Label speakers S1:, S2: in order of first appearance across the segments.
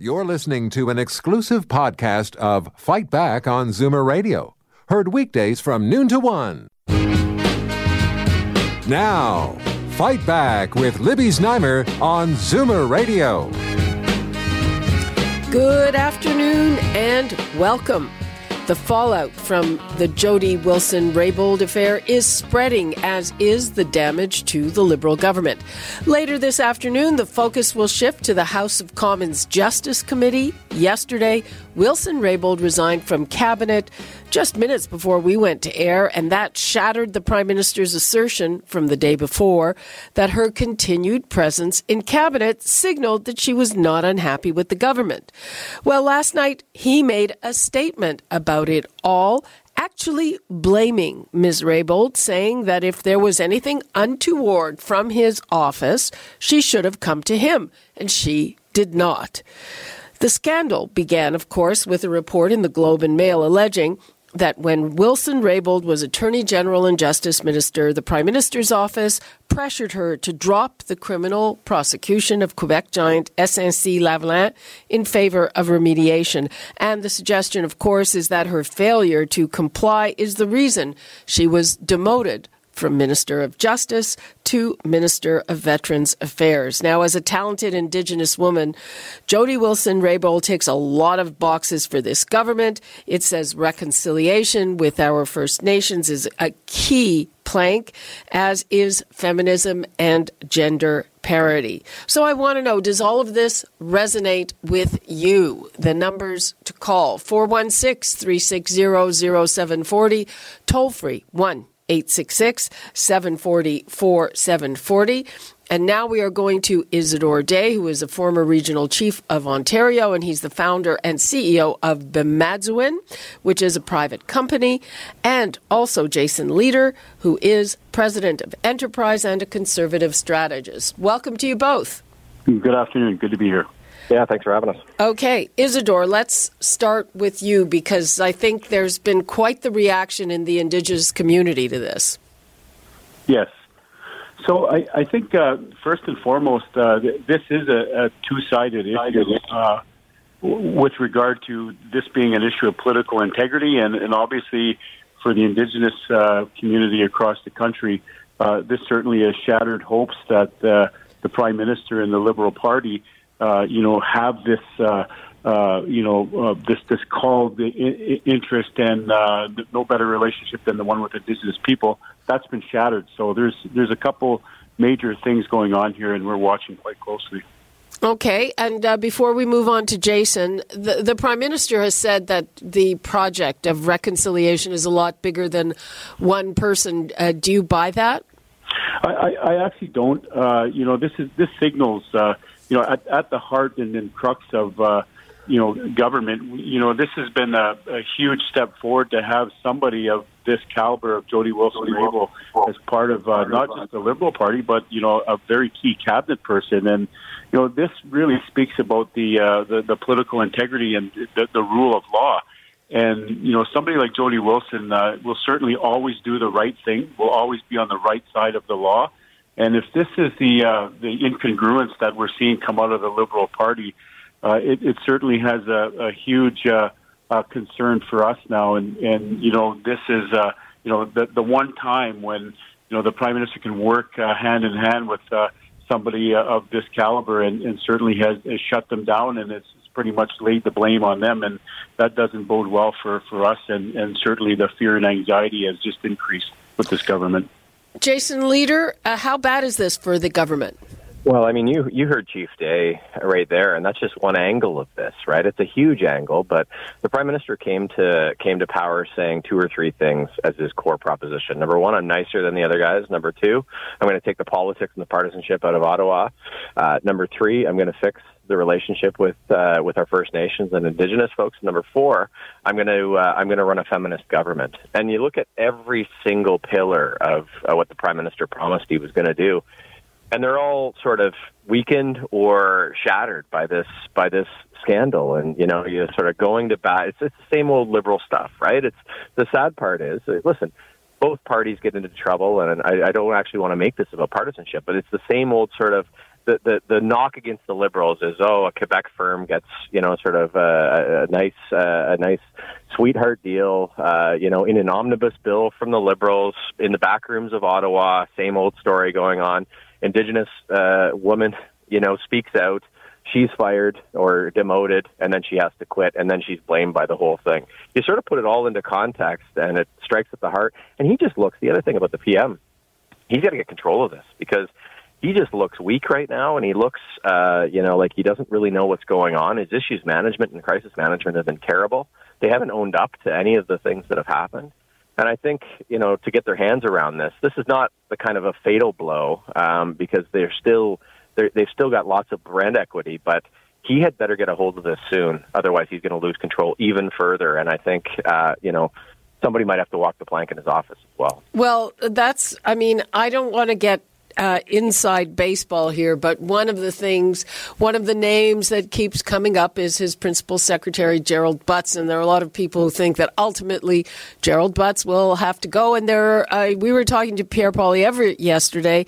S1: You're listening to an exclusive podcast of Fight Back on Zoomer Radio, heard weekdays from noon to one. Now, Fight Back with Libby Znaimer on Zoomer Radio.
S2: Good afternoon and welcome. The fallout from the Jody Wilson Raybould affair is spreading, as is the damage to the Liberal government. Later this afternoon, the focus will shift to the House of Commons Justice Committee. Yesterday, Wilson Raybould resigned from cabinet just minutes before we went to air, and that shattered the Prime Minister's assertion from the day before that her continued presence in cabinet signaled that she was not unhappy with the government. Well, last night he made a statement about it all actually blaming Ms. Raybould, saying that if there was anything untoward from his office, she should have come to him, and she did not. The scandal began, of course, with a report in the Globe and Mail alleging that when Wilson Raybould was Attorney General and Justice Minister, the Prime Minister's office pressured her to drop the criminal prosecution of Quebec giant SNC Lavalin in favor of remediation. And the suggestion, of course, is that her failure to comply is the reason she was demoted from Minister of Justice to Minister of Veterans Affairs. Now, as a talented Indigenous woman, Jody Wilson Raybould takes a lot of boxes for this government. It says reconciliation with our First Nations is a key plank, as is feminism and gender parity. So I want to know does all of this resonate with you? The numbers to call 416 360 0740, toll free 1 866 740 4740. And now we are going to Isadore Day, who is a former regional chief of Ontario, and he's the founder and CEO of Bimaadzwin, which is a private company, and also Jason Lietaer, who is president of Enterprise and a conservative strategist. Welcome to you both.
S3: Good afternoon. Good to be here.
S4: Yeah, thanks for having us.
S2: Okay, Isadore, let's start with you because I think there's been quite the reaction in the Indigenous community to this.
S3: Yes. So I, I think uh, first and foremost, uh, this is a, a two-sided issue uh, with regard to this being an issue of political integrity, and, and obviously for the Indigenous uh, community across the country, uh, this certainly has shattered hopes that uh, the Prime Minister and the Liberal Party uh, you know, have this, uh, uh, you know, uh, this this called interest and uh, no better relationship than the one with the Indigenous people. That's been shattered. So there's there's a couple major things going on here, and we're watching quite closely.
S2: Okay, and uh, before we move on to Jason, the, the Prime Minister has said that the project of reconciliation is a lot bigger than one person. Uh, do you buy that?
S3: I, I, I actually don't. Uh, you know, this is this signals uh, you know, at, at the heart and, and crux of, uh, you know, government, you know, this has been a, a huge step forward to have somebody of this caliber of Jody Wilson Raybould as part of uh, not just the Liberal Party, but you know, a very key cabinet person. And you know, this really speaks about the uh, the, the political integrity and the, the rule of law. And you know, somebody like Jody Wilson uh, will certainly always do the right thing. Will always be on the right side of the law. And if this is the uh, the incongruence that we're seeing come out of the Liberal Party, uh, it, it certainly has a, a huge uh, uh, concern for us now. And and you know this is uh, you know the the one time when you know the Prime Minister can work uh, hand in hand with uh, somebody uh, of this caliber, and, and certainly has, has shut them down, and it's, pretty much laid the blame on them, and that doesn't bode well for for us, and and certainly the fear and anxiety has just increased with this government.
S2: Jason Lietaer, uh, how bad is this for the government?
S4: Well, I mean, you you heard Chief Day right there, and that's just one angle of this, right? It's a huge angle, but the Prime Minister came to came to power saying two or three things as his core proposition. Number one, I'm nicer than the other guys. Number two, I'm going to take the politics and the partisanship out of Ottawa. Uh, number three, I'm going to fix the relationship with uh, with our First Nations and Indigenous folks. Number four, I'm going to uh, I'm going to run a feminist government. And you look at every single pillar of uh, what the Prime Minister promised he was going to do and they're all sort of weakened or shattered by this by this scandal. And you know you're sort of going to bat it's, it's the same old liberal stuff right? It's the sad part is listen both parties get into trouble. And I, I don't actually want to make this about partisanship but it's the same old sort of
S5: the, the, the knock against the liberals is oh a Quebec firm gets you know sort of a, a nice uh, a nice sweetheart deal uh, you know in an omnibus bill from the liberals in the back rooms of Ottawa same old story going on Indigenous uh, woman you know speaks out she's fired or demoted and then she has to quit and then she's blamed by the whole thing you sort of put it all into context and it strikes at the heart and he just looks the other thing about the PM he's got to get control of this because he just looks weak right now, and he looks, uh, you know, like he doesn't really know what's going on. His issues management and crisis management have been terrible. They haven't owned up to any of the things that have happened. And I think, you know, to get their hands around this, this is not the kind of a fatal blow um, because they're still they're, they've still got lots of brand equity, but he had better get a hold of this soon. Otherwise, he's going to lose control even further. And I think, uh, you know, somebody might have to walk the plank in his office as well.
S2: Well, that's, I mean, I don't want to get uh, inside baseball here, but one of the things, one of the names that keeps coming up is his principal secretary, Gerald Butts. And there are a lot of people who think that ultimately Gerald Butts will have to go. And there, uh, we were talking to Pierre Poilievre yesterday,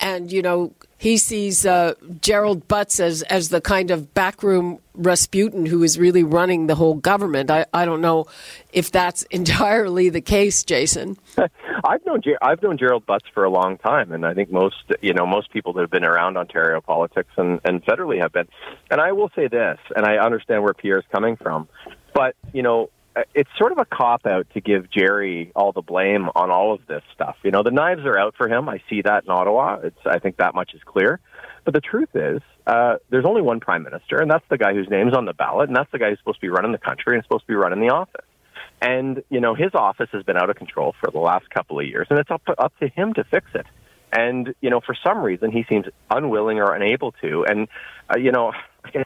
S2: and, you know, he sees uh, Gerald Butts as, as the kind of backroom Rasputin who is really running the whole government. I, I don't know if that's entirely the case, Jason.
S5: I've known I've known Gerald Butts for a long time, and I think most you know most people that have been around Ontario politics and, and federally have been. And I will say this, and I understand where Pierre's coming from, but you know it's sort of a cop out to give Jerry all the blame on all of this stuff. You know, the knives are out for him. I see that in Ottawa. It's I think that much is clear. But the truth is, uh, there's only one prime minister, and that's the guy whose name's on the ballot, and that's the guy who's supposed to be running the country and supposed to be running the office. And you know, his office has been out of control for the last couple of years, and it's up to, up to him to fix it. And you know, for some reason, he seems unwilling or unable to. And uh, you know,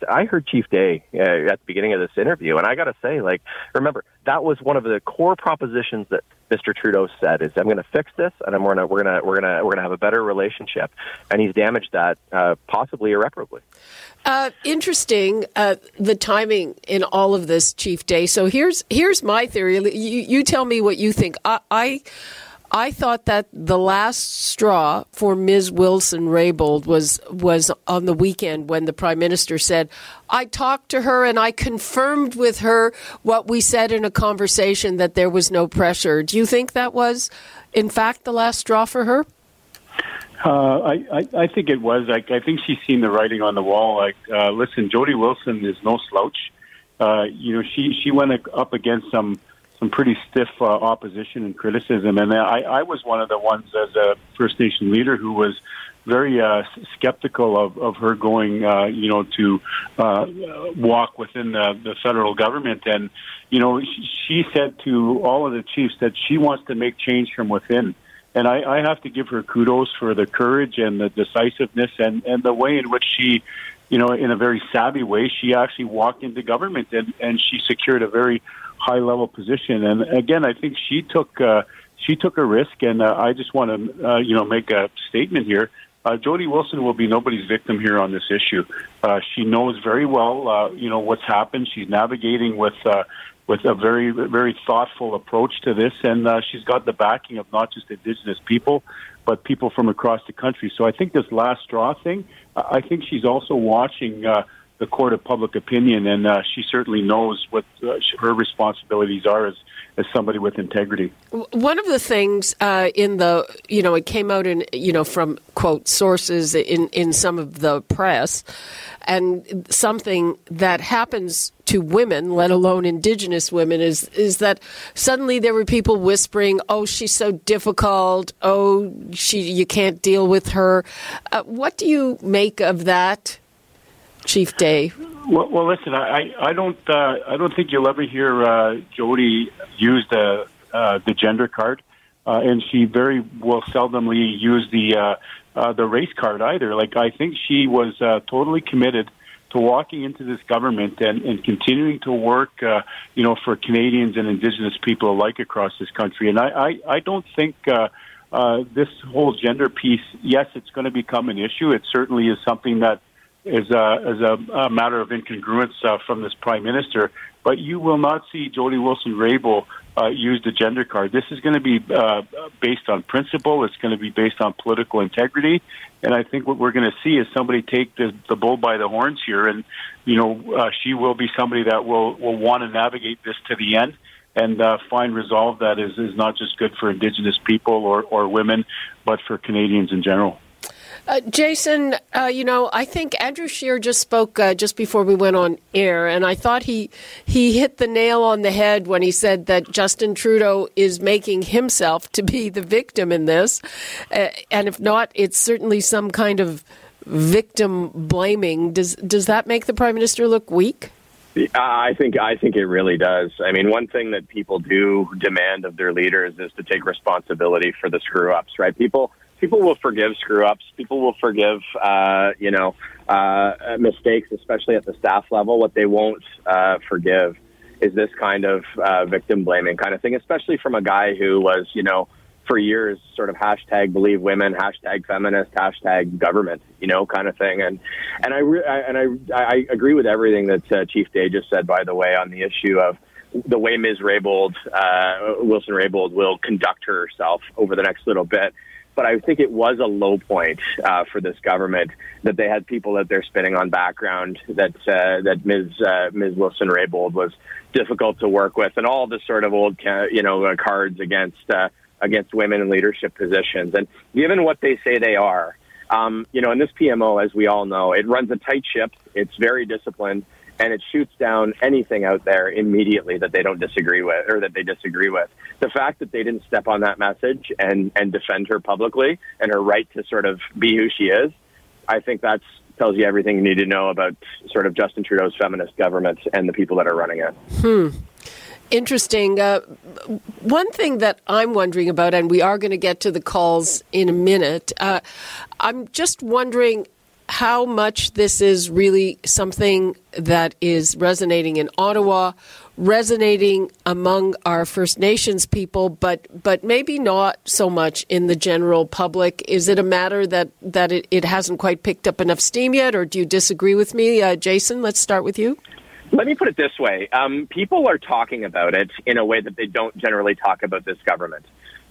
S5: I heard Chief Day uh, at the beginning of this interview, and I got to say, like, remember that was one of the core propositions that Mr. Trudeau said is, "I'm going to fix this, and I'm going to we're going to we're going to we're going to have a better relationship," and he's damaged that uh, possibly irreparably.
S2: Uh, interesting, uh, the timing in all of this, Chief Day. So here's here's my theory. You, you tell me what you think. I, I I thought that the last straw for Ms. Wilson Raybould was was on the weekend when the Prime Minister said, "I talked to her and I confirmed with her what we said in a conversation that there was no pressure." Do you think that was, in fact, the last straw for her?
S3: Uh, I, I, I think it was. I, I think she's seen the writing on the wall. Like, uh, listen, Jody Wilson is no slouch. Uh, you know, she she went up against some some pretty stiff uh, opposition and criticism. And I, I was one of the ones as a First Nation leader who was very uh, skeptical of, of her going, uh, you know, to uh, walk within the, the federal government. And, you know, she, said to all of the chiefs that she wants to make change from within. And I, I have to give her kudos for the courage and the decisiveness and, and the way in which she, you know, in a very savvy way, she actually walked into government and, and she secured a very high level position. And again, I think she took uh, she took a risk, and uh, I just want to uh, you know make a statement here. Uh, Jody Wilson will be nobody's victim here on this issue. Uh, she knows very well, uh, you know, what's happened. She's navigating with uh, with a very very thoughtful approach to this, and uh, she's got the backing of not just Indigenous people, but people from across the country. So I think this last straw thing, I think she's also watching. Uh, the court of public opinion, and uh, she certainly knows what uh, her responsibilities are as as somebody with integrity.
S2: One of the things uh, in the you know it came out in you know from quote sources in in some of the press, and something that happens to women, let alone Indigenous women, is is that suddenly there were people whispering, "Oh, she's so difficult. Oh, she you can't deal with her." Uh, what do you make of that? Chief Day?
S3: Well, well listen, I, I don't uh, I don't think you'll ever hear uh, Jody use the uh, the gender card, uh, and she very will seldomly use the uh, uh, the race card either. Like I think she was uh, totally committed to walking into this government and, and continuing to work, uh, you know, for Canadians and Indigenous people alike across this country. And I I, I don't think. Uh, uh, this whole gender piece, yes, it's going to become an issue. It certainly is something that is a, a, a matter of incongruence uh, from this prime minister. But you will not see Jody Wilson-Raybould uh, use the gender card. This is going to be uh, based on principle. It's going to be based on political integrity. And I think what we're going to see is somebody take the, the bull by the horns here. And, you know, uh, she will be somebody that will, will want to navigate this to the end and uh, find resolve that is, is not just good for Indigenous people or, or women, but for Canadians in general.
S2: Uh, Jason, uh, you know, I think Andrew Scheer just spoke uh, just before we went on air, and I thought he he hit the nail on the head when he said that Justin Trudeau is making himself to be the victim in this, uh, and if not, it's certainly some kind of victim blaming. Does does that make the prime minister look weak?
S4: I think I think it really does. I mean, one thing that people do demand of their leaders is to take responsibility for the screw ups, right? People people will forgive screw ups. People will forgive, uh, you know, uh, mistakes, especially at the staff level. What they won't uh, forgive is this kind of uh, victim blaming kind of thing, especially from a guy who was, you know, for years sort of hashtag believe women, hashtag feminist, hashtag government, you know, kind of thing. And and I re- and I I agree with everything that uh, Chief Day just said. By the way, on the issue of the way Ms. Raybould, uh, Wilson Raybould, will conduct herself over the next little bit. But I think it was a low point uh, for this government that they had people that they're spinning on background that uh, that Ms. Uh, Ms. Wilson Raybould was difficult to work with, and all the sort of old you know uh, cards against. Uh, against women in leadership positions. And given what they say they are, um, you know, in this PMO, as we all know, it runs a tight ship. It's very disciplined, and it shoots down anything out there immediately that they don't disagree with or that they disagree with. The fact that they didn't step on that message and and defend her publicly and her right to sort of be who she is, I think that's tells you everything you need to know about sort of Justin Trudeau's feminist government and the people that are running it.
S2: Hmm interesting. Uh, one thing that I'm wondering about, and we are going to get to the calls in a minute, uh, I'm just wondering how much this is really something that is resonating in Ottawa, resonating among our First Nations people, but but maybe not so much in the general public. Is it a matter that that it, it hasn't quite picked up enough steam yet, or do you disagree with me, uh, Jason? Let's start with you.
S4: Let me put it this way. Um, people are talking about it in a way that they don't generally talk about this government.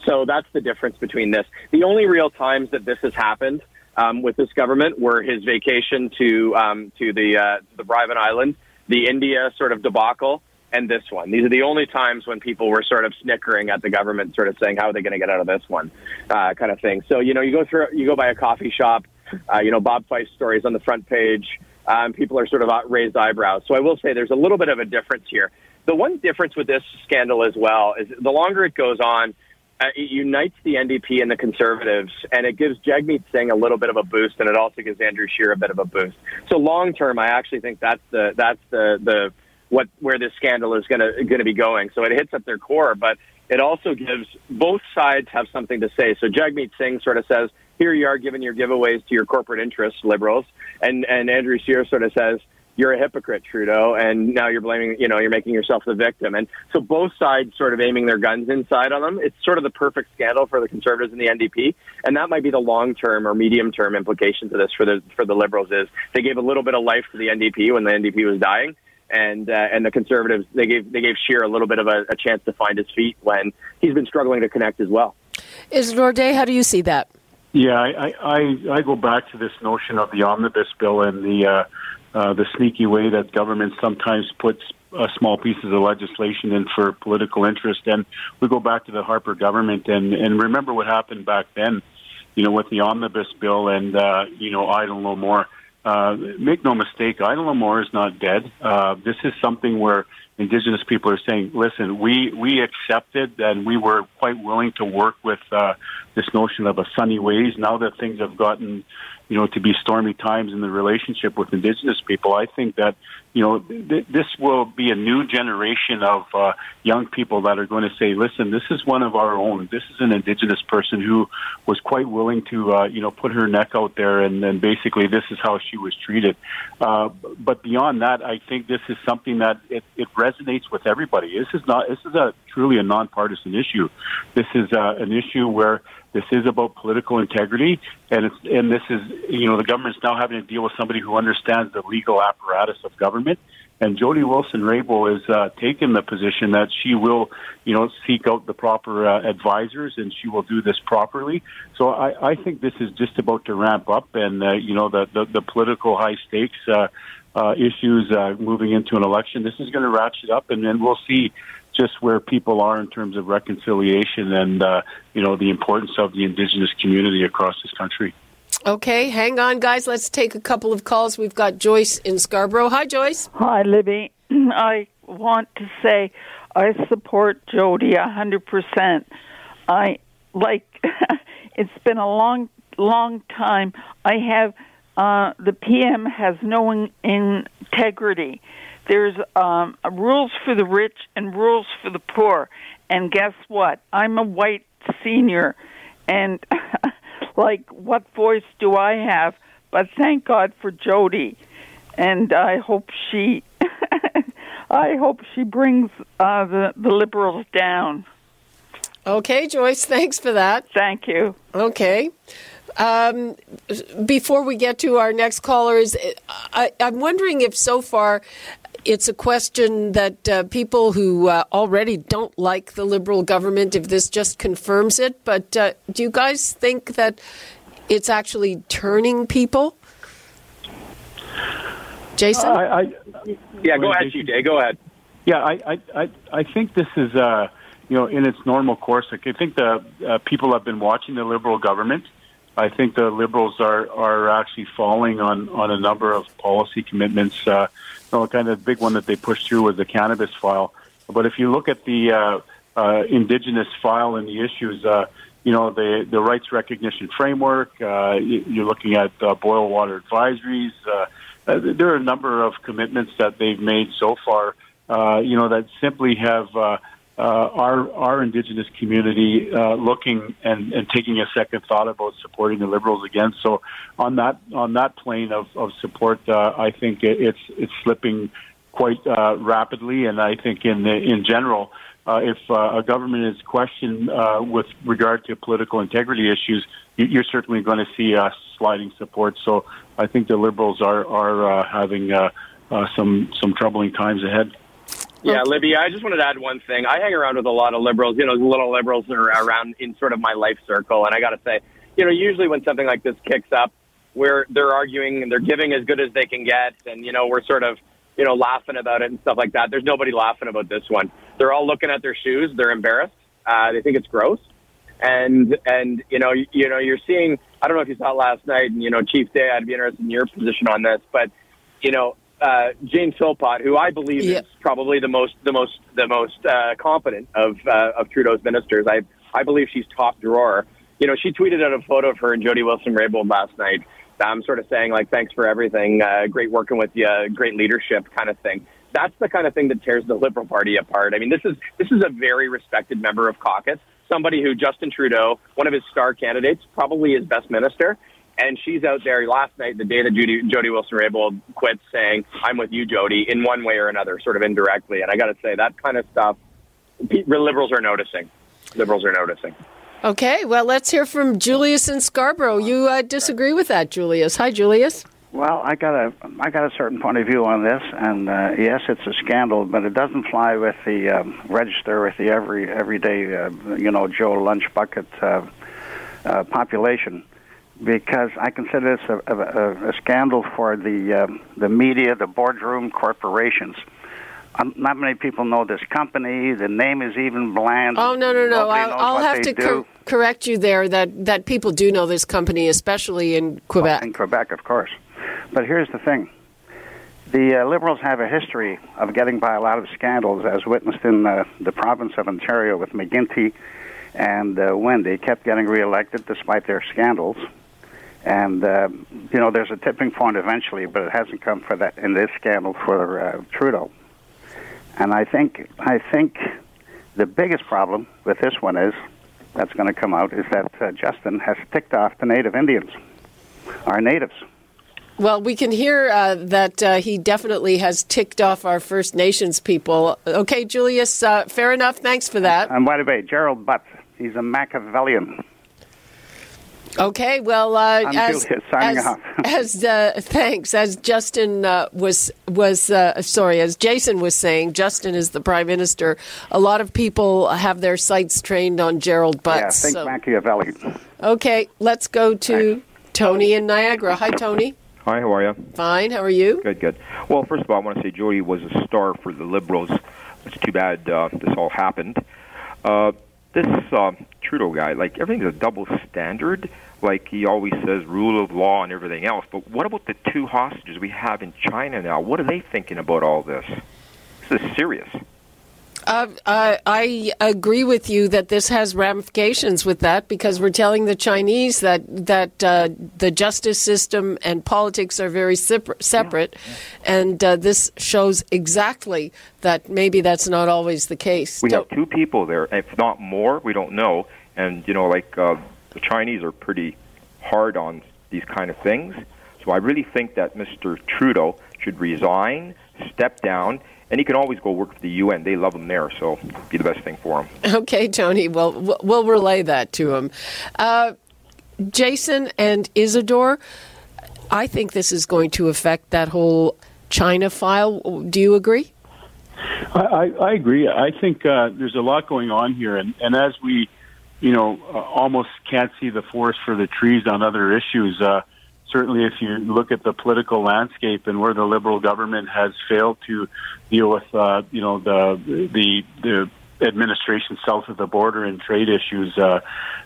S4: So that's the difference between this. The only real times that this has happened um, with this government were his vacation to um, to the uh, the Briven Island, the India sort of debacle, and this one. These are the only times when people were sort of snickering at the government, sort of saying, "How are they going to get out of this one?" Uh, kind of thing. So you know, you go through, you go by a coffee shop. Uh, you know, Bob Fife stories on the front page um, people are sort of raised eyebrows. So I will say there's a little bit of a difference here. The one difference with this scandal as well is the longer it goes on, uh, it unites the NDP and the Conservatives, and it gives Jagmeet Singh a little bit of a boost, and it also gives Andrew Scheer a bit of a boost. So long term, I actually think that's the that's the the what where this scandal is going to going to be going. So it hits at their core, but it also gives both sides have something to say. So Jagmeet Singh sort of says, here you are giving your giveaways to your corporate interests, liberals. And, and Andrew Scheer sort of says, you're a hypocrite, Trudeau, and now you're blaming, you know, you're making yourself the victim. And so both sides sort of aiming their guns inside on them. It's sort of the perfect scandal for the Conservatives and the NDP, and that might be the long term or medium term implications of this for the for the Liberals is they gave a little bit of life to the NDP when the NDP was dying, and uh, and the Conservatives they gave they gave Scheer a little bit of a, a chance to find his feet when he's been struggling to connect as well.
S2: Isadore Day, how do you see that?
S3: Yeah, I, I, I go back to this notion of the omnibus bill and the uh, uh, the sneaky way that government sometimes puts uh, small pieces of legislation in for political interest. And we go back to the Harper government and, and remember what happened back then, you know, with the omnibus bill and, uh, you know, Idle No More. Uh, make no mistake, Idle No More is not dead. Uh, this is something where Indigenous people are saying, listen, we, we accepted and we were quite willing to work with uh, this notion of a sunny ways. Now that things have gotten, you know, to be stormy times in the relationship with Indigenous people, I think that you know, th- this will be a new generation of uh, young people that are going to say, listen, this is one of our own. This is an indigenous person who was quite willing to, uh, you know, put her neck out there and then basically this is how she was treated. Uh, but beyond that, I think this is something that it, it resonates with everybody. This is not this is a truly a nonpartisan issue. This is uh, an issue where this is about political integrity, and it's and this is you know the government's now having to deal with somebody who understands the legal apparatus of government. And Jody Wilson Raybould has uh, taken the position that she will, you know, seek out the proper uh, advisors and she will do this properly. So I, I think this is just about to ramp up, and uh, you know, the the, the political high stakes. Uh, uh, issues uh, moving into an election. This is going to ratchet up, and then we'll see just where people are in terms of reconciliation and uh, you know the importance of the indigenous community across this country.
S2: Okay, hang on, guys. Let's take a couple of calls. We've got Joyce in Scarborough. Hi, Joyce.
S6: Hi, Libby. I want to say I support Jody a hundred percent. I like. it's been a long, long time. I have. Uh, the PM has no in- integrity. There's um, rules for the rich and rules for the poor. And guess what? I'm a white senior, and like, what voice do I have? But thank God for Jody, and I hope she, I hope she brings uh, the the liberals down.
S2: Okay, Joyce. Thanks for that.
S6: Thank you.
S2: Okay. Um, before we get to our next caller, is I, I'm wondering if so far it's a question that uh, people who uh, already don't like the Liberal government, if this just confirms it, but uh, do you guys think that it's actually turning people? Jason?
S3: I, I,
S4: yeah, go ahead, Chief Day. Go ahead.
S3: Yeah, I, I, I think this is, uh, you know, in its normal course. I think the uh, people have been watching the Liberal government. I think the Liberals are are actually falling on on a number of policy commitments. Uh, you know, kind of big one that they pushed through was the cannabis file. But if you look at the uh, uh, Indigenous file and the issues, uh, you know, the the rights recognition framework. Uh, you're looking at uh, boil water advisories. Uh, uh, there are a number of commitments that they've made so far. Uh, you know, that simply have. Uh, uh, our our indigenous community uh, looking and, and taking a second thought about supporting the liberals again. So on that on that plane of, of support, uh, I think it, it's it's slipping quite uh, rapidly, and I think in the, in general. Uh, if uh, a government is questioned with regard to political integrity issues, you, you're certainly going to see sliding support. So I think the Liberals are are having some some troubling times ahead.
S4: Yeah, Libby, I just wanted to add one thing. I hang around with a lot of liberals, you know, little liberals that are around in sort of my life circle. And I got to say, you know, usually when something like this kicks up, where they're arguing and they're giving as good as they can get, and, you know, we're sort of, you know, laughing about it and stuff like that. There's nobody laughing about this one. They're all looking at their shoes. They're embarrassed. Uh, they think it's gross. And, and, you know, you, you know, you're seeing, I don't know if you saw it last night, and, you know, Chief Day, I'd be interested in your position on this, but, you know, uh, Jane Philpott, who I believe yeah. is probably the most the most the most uh, competent of uh, of Trudeau's ministers. I I believe she's top drawer. You know, she tweeted out a photo of her and Jody Wilson Raybould last night. I'm sort of saying like, thanks for everything, uh, great working with you, great leadership, kind of thing. That's the kind of thing that tears the Liberal Party apart. I mean, this is this is a very respected member of caucus, somebody who Justin Trudeau, one of his star candidates, probably his best minister, and she's out there last night, the day that Judy, Jody Wilson-Raybould quit, saying, "I'm with you, Jody," in one way or another, sort of indirectly. And I got to say, that kind of stuff, liberals are noticing. Liberals are noticing.
S2: Okay, well, let's hear from Julius in Scarborough. You uh, disagree with that, Julius? Hi, Julius.
S7: Well, I got a I got a certain point of view on this, and uh, yes, it's a scandal, but it doesn't fly with the um, register with the every everyday uh, you know Joe lunch bucket uh, uh, population because I consider this a, a, a scandal for the um, the media, the boardroom corporations. Um, not many people know this company. The name is even bland.
S2: Oh no no no! I'll, I'll have to cor- correct you there. That that people do know this company, especially in Quebec.
S7: Well, in Quebec, of course. But here's the thing: the uh, Liberals have a history of getting by a lot of scandals, as witnessed in uh, the province of Ontario with McGuinty and uh, Wynne. Kept getting reelected despite their scandals. And uh, you know, there's a tipping point eventually, but it hasn't come for that in this scandal for uh, Trudeau. And I think I think the biggest problem with this one is that's going to come out is that uh, Justin has ticked off the native Indians, our natives.
S2: Well, we can hear uh, that uh, he definitely has ticked off our First Nations people. Okay, Julius, uh, fair enough. Thanks for that.
S7: And by the way, Gerald Butts, he's a Machiavellian.
S2: Okay, well, uh,
S7: I'm
S2: as
S7: Julius, signing
S2: as,
S7: off.
S2: as uh, thanks, as Justin uh, was was uh, sorry, as Jason was saying, Justin is the prime minister. A lot of people have their sights trained on Gerald Butts.
S7: Yeah, think
S2: so-
S7: Machiavelli.
S2: okay, let's go to Tony in Niagara. Hi, Tony.
S8: Hi, how are you?
S2: Fine. How are you?
S8: Good, good. Well, first of all, I want to say Jody was a star for the Liberals. It's too bad uh, this all happened. Uh, this uh, Trudeau guy, like everything's a double standard. Like he always says, rule of law and everything else. But what about the two hostages we have in China now? What are they thinking about all this? This is serious.
S2: Uh, I, I agree with you that this has ramifications with that because we're telling the Chinese that that uh, the justice system and politics are very separ- separate, and uh, this shows exactly that maybe that's not always the case.
S8: We
S2: Don't-
S8: have two people there, if not more. We don't know. And you know, like uh, the Chinese are pretty hard on these kind of things. So I really think that Mr. Trudeau should resign, step down, and he can always go work for the UN. They love him there, so it'd be the best thing for him.
S2: Okay, Tony. Well, we'll relay that to him. Uh, Jason and Isadore, I think this is going to affect that whole China file. Do you agree?
S3: I, I, I agree. I think uh, there's a lot going on here, and, and as we, you know, uh, almost can't see the forest for the trees on other issues. Uh, certainly, if you look at the political landscape and where the Liberal government has failed to deal with, uh, you know, the the the administration south of the border and trade issues. Uh,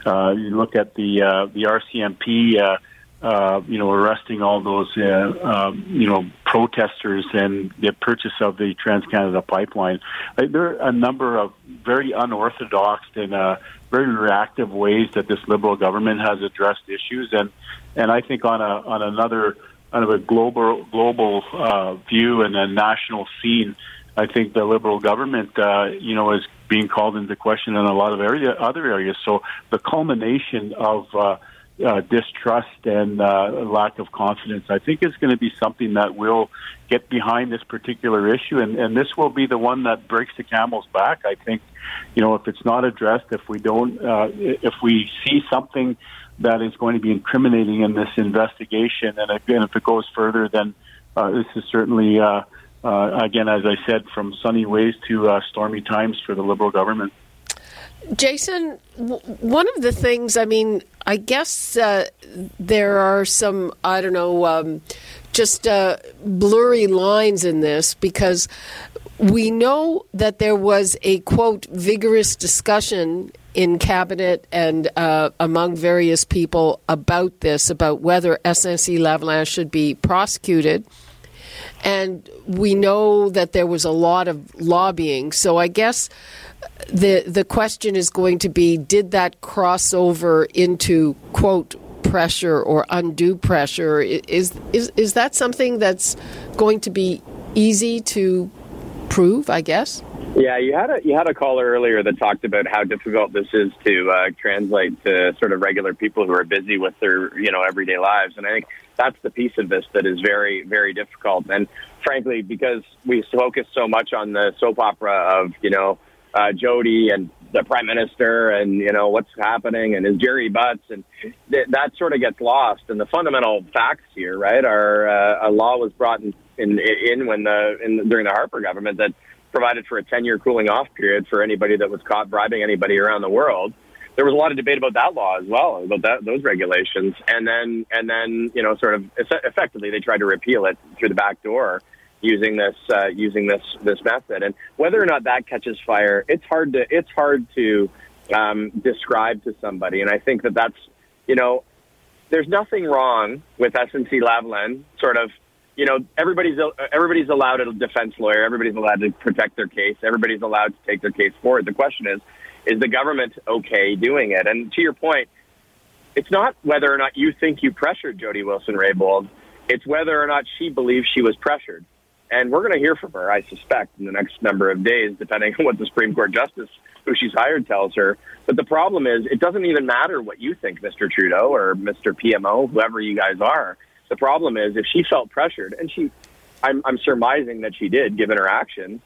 S3: uh, you look at the uh, the RCMP. Uh, uh, you know, arresting all those, uh, um, you know, protesters and the purchase of the Trans Canada pipeline. Like, there are a number of very unorthodox and uh, very reactive ways that this Liberal government has addressed issues, and and I think on a on another kind of a global global uh, view and a national scene, I think the Liberal government, uh, you know, is being called into question in a lot of area other areas. So the culmination of uh, uh, distrust and uh, lack of confidence, I think, is going to be something that will get behind this particular issue, and, and this will be the one that breaks the camel's back. I think, you know, if it's not addressed, if we don't, uh, if we see something that is going to be incriminating in this investigation, and again, if it goes further, then uh, this is certainly. Uh, uh, again, as I said, from sunny ways to uh, stormy times for the Liberal government.
S2: Jason, w- one of the things, I mean, I guess uh, there are some, I don't know, um, just uh, blurry lines in this because we know that there was a quote vigorous discussion in cabinet and uh, among various people about this, about whether SNC Lavalin should be prosecuted. And we know that there was a lot of lobbying. So I guess the the question is going to be did that cross over into quote pressure or undue pressure is is is that something that's going to be easy to prove i guess
S4: Yeah, you had a you had a caller earlier that talked about how difficult this is to uh, translate to sort of regular people who are busy with their you know everyday lives, and I think that's the piece of this that is very very difficult. And frankly, because we focus so much on the soap opera of you know uh, Jody and the prime minister and you know what's happening and is Jerry Butts and th- that sort of gets lost. And the fundamental facts here, right, are uh, a law was brought in in, in when the in, during the Harper government that provided for a 10 year cooling off period for anybody that was caught bribing anybody around the world. There was a lot of debate about that law as well, about that, those regulations. And then, and then, you know, sort of effectively they tried to repeal it through the back door using this, uh, using this, this method. And whether or not that catches fire, it's hard to, it's hard to, um, describe to somebody. And I think that that's, you know, there's nothing wrong with SNC Lavalin sort of you know, everybody's everybody's allowed a defense lawyer. Everybody's allowed to protect their case. Everybody's allowed to take their case forward. The question is, is the government okay doing it? And to your point, it's not whether or not you think you pressured Jody Wilson-Raybould. It's whether or not she believes she was pressured. And we're going to hear from her, I suspect, in the next number of days, depending on what the Supreme Court justice who she's hired tells her. But the problem is, it doesn't even matter what you think, Mr. Trudeau or Mr. PMO, whoever you guys are The problem is if she felt pressured, and she, I'm, I'm surmising that she did, given her actions.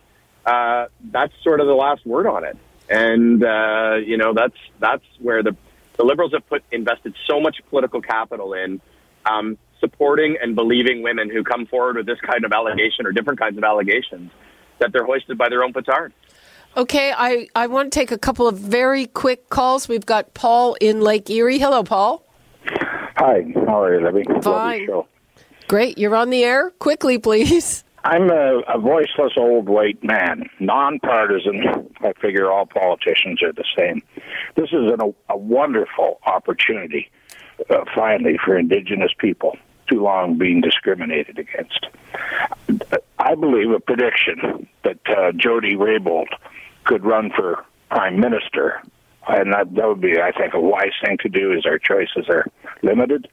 S4: Uh, that's sort of the last word on it, and uh, you know that's that's where the the liberals have put invested so much political capital in um, supporting and believing women who come forward with this kind of allegation or different kinds of allegations that they're hoisted by their own petard.
S2: Okay, I, I want to take a couple of very quick calls. We've got Paul in Lake Erie. Hello, Paul.
S9: Hi, how are you, Libby?
S2: Fine. Great, you're on the air. Quickly, please.
S9: I'm a, a voiceless old white man, nonpartisan. I figure all politicians are the same. This is an, a, a wonderful opportunity, uh, finally, for Indigenous people too long being discriminated against. I believe a prediction that uh, Jody Raybould could run for prime minister, and that, that would be, I think, a wise thing to do. As our choices are limited,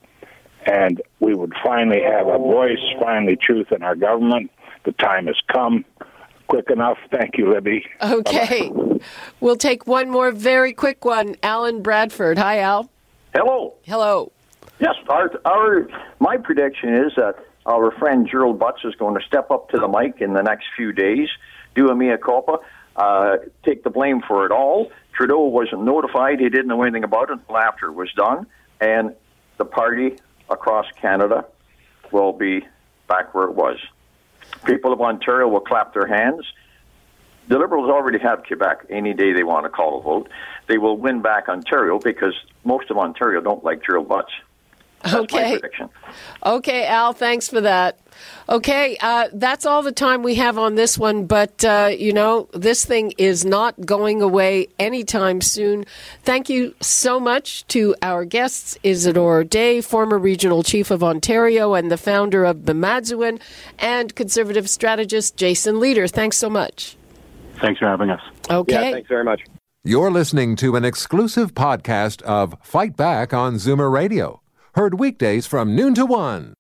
S9: and we would finally have a voice, finally truth in our government. The time has come. Quick enough. Thank you, Libby.
S2: Okay. Bye-bye. We'll take one more very quick one. Alan Bradford. Hi, Al.
S10: Hello.
S2: Hello.
S10: Yes, our, our my prediction is that our friend Gerald Butts is going to step up to the mic in the next few days, do a mea culpa, uh, take the blame for it all. Trudeau wasn't notified; he didn't know anything about it until after it was done, and the party across Canada will be back where it was. People of Ontario will clap their hands. The Liberals already have Quebec any day they want to call a vote. They will win back Ontario because most of Ontario don't like Gerald Butts. That's
S2: okay. Okay, Al, thanks for that. Okay, uh, that's all the time we have on this one, but uh, you know, this thing is not going away anytime soon. Thank you so much to our guests, Isadore Day, former regional chief of Ontario and the founder of Bimaadzwin, and conservative strategist Jason Lietaer. Thanks so much.
S3: Thanks for having us.
S2: Okay.
S4: Yeah, thanks very much.
S1: You're listening to an exclusive podcast of Fight Back on Zoomer Radio. Heard weekdays from noon to one.